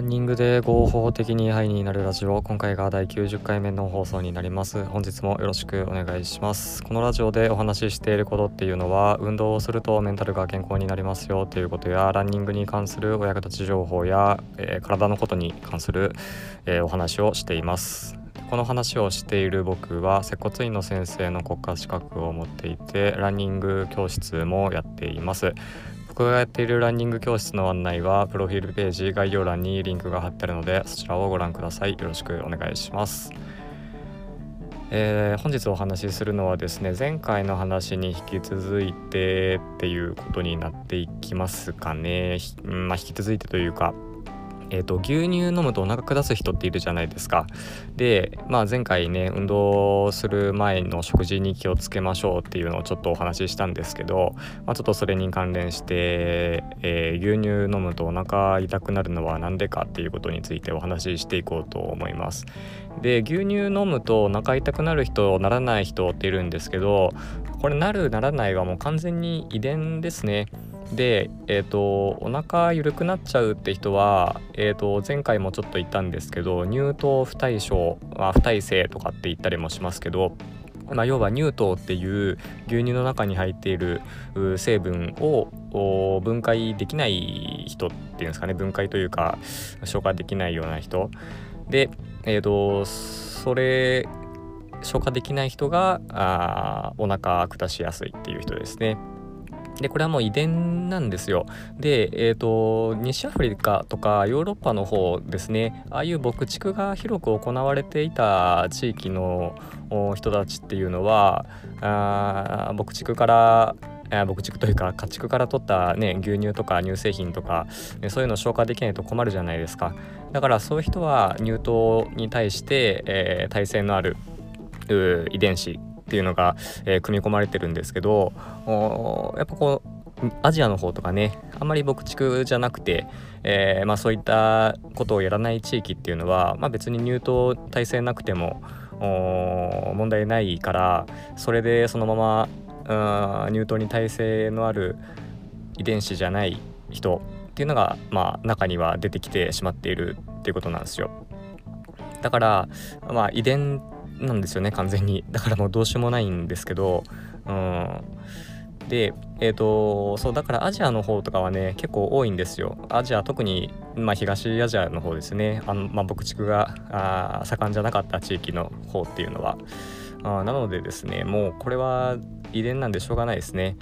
ランニングで合法的にハイになるラジオ。今回が第90回目の放送になります。本日もよろしくお願いします。このラジオでお話ししていることっていうのは運動をするとメンタルが健康になりますよということやランニングに関するお役立ち情報や、えー、体のことに関する、えー、お話をしています。この話をしている僕は接骨院の先生の国家資格を持っていてランニング教室もやっています。僕がやっているランニング教室の案内はプロフィールページ概要欄にリンクが貼ってあるのでそちらをご覧ください。よろしくお願いします。えー、本日お話しするのはですね前回の話に引き続いてっていうことになっていきますかね、まあ、引き続いてというかえーと、牛乳飲むとお腹下す人っているじゃないですか。で、まあ、前回ね運動する前の食事に気をつけましょうっていうのをちょっとお話ししたんですけど、まあ、ちょっとそれに関連して、えー、牛乳飲むとお腹痛くなるのは何でかっていうことについてお話ししていこうと思います。で牛乳飲むとお腹痛くなる人ならない人っているんですけどこれなるならないはもう完全に遺伝ですね。で、えーと、お腹緩くなっちゃうって人は、えーと、前回もちょっと言ったんですけど乳糖不対症、まあ、不耐性とかって言ったりもしますけど、まあ、要は乳糖っていう牛乳の中に入っている成分を分解できない人っていうんですかね分解というか消化できないような人で、えーとそれ消化できない人があお腹下しやすいっていう人ですね。でこれはもう遺伝なんですよ。で、えーと、西アフリカとかヨーロッパの方ですねああいう牧畜が広く行われていた地域の人たちっていうのはあ牧畜から牧畜というか家畜から取った、ね、牛乳とか乳製品とか、ね、そういうのを消化できないと困るじゃないですかだからそういう人は乳糖に対して、えー、耐性のある遺伝子っていうのが、えー、組み込まれてるんですけどやっぱこうアジアの方とかねあんまり牧畜じゃなくて、えー、まあ、そういったことをやらない地域っていうのは、まあ、別に乳糖耐性なくても問題ないからそれでそのまま乳糖に耐性のある遺伝子じゃない人っていうのが、まあ、中には出てきてしまっているっていうことなんですよ。だから、まあ、遺伝なんですよね完全に。だからもうどうしようもないんですけどうん。でえっ、ー、とそうだからアジアの方とかはね結構多いんですよ。アジア特に、まあ、東アジアの方ですね。あの、まあ、牧畜があ盛んじゃなかった地域の方っていうのは。あなのでですねもうこれは遺伝なんでしょうがないですね。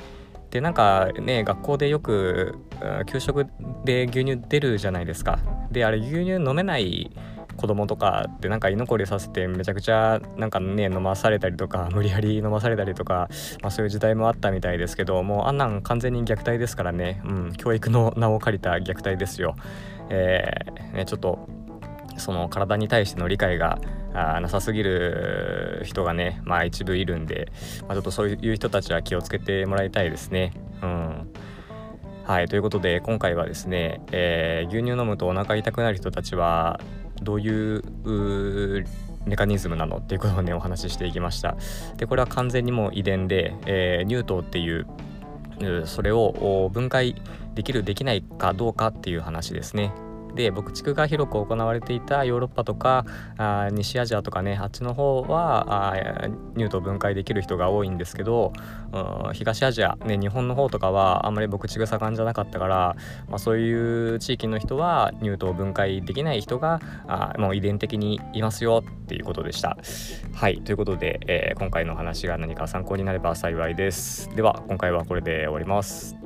でなんかね学校でよく給食で牛乳出るじゃないですか。であれ牛乳飲めない子供とかってなんか居残りさせてめちゃくちゃなんかね飲まされたりとか無理やり飲まされたりとか、まあ、そういう時代もあったみたいですけどもうあんなん完全に虐待ですからね、うん、教育の名を借りた虐待ですよ。えーね、ちょっとその体に対しての理解があなさすぎる人がねまあ一部いるんで、まあ、ちょっとそういう人たちは気をつけてもらいたいですね。うんはいということで今回はですね、えー、牛乳飲むとお腹痛くなる人たちはどういうメカニズムなのっていうことをねお話ししていきました。でこれは完全にもう遺伝で、えー、乳糖っていうそれを分解できるできないかどうかっていう話ですね。で牧畜が広く行われていたヨーロッパとかあ西アジアとかねあっちの方はあ乳糖分解できる人が多いんですけど東アジア、ね、日本の方とかはあんまり牧畜盛んじゃなかったから、まあ、そういう地域の人は乳糖分解できない人があもう遺伝的にいますよっていうことでした。はいということで、えー、今回の話が何か参考になれば幸いです。では今回はこれで終わります。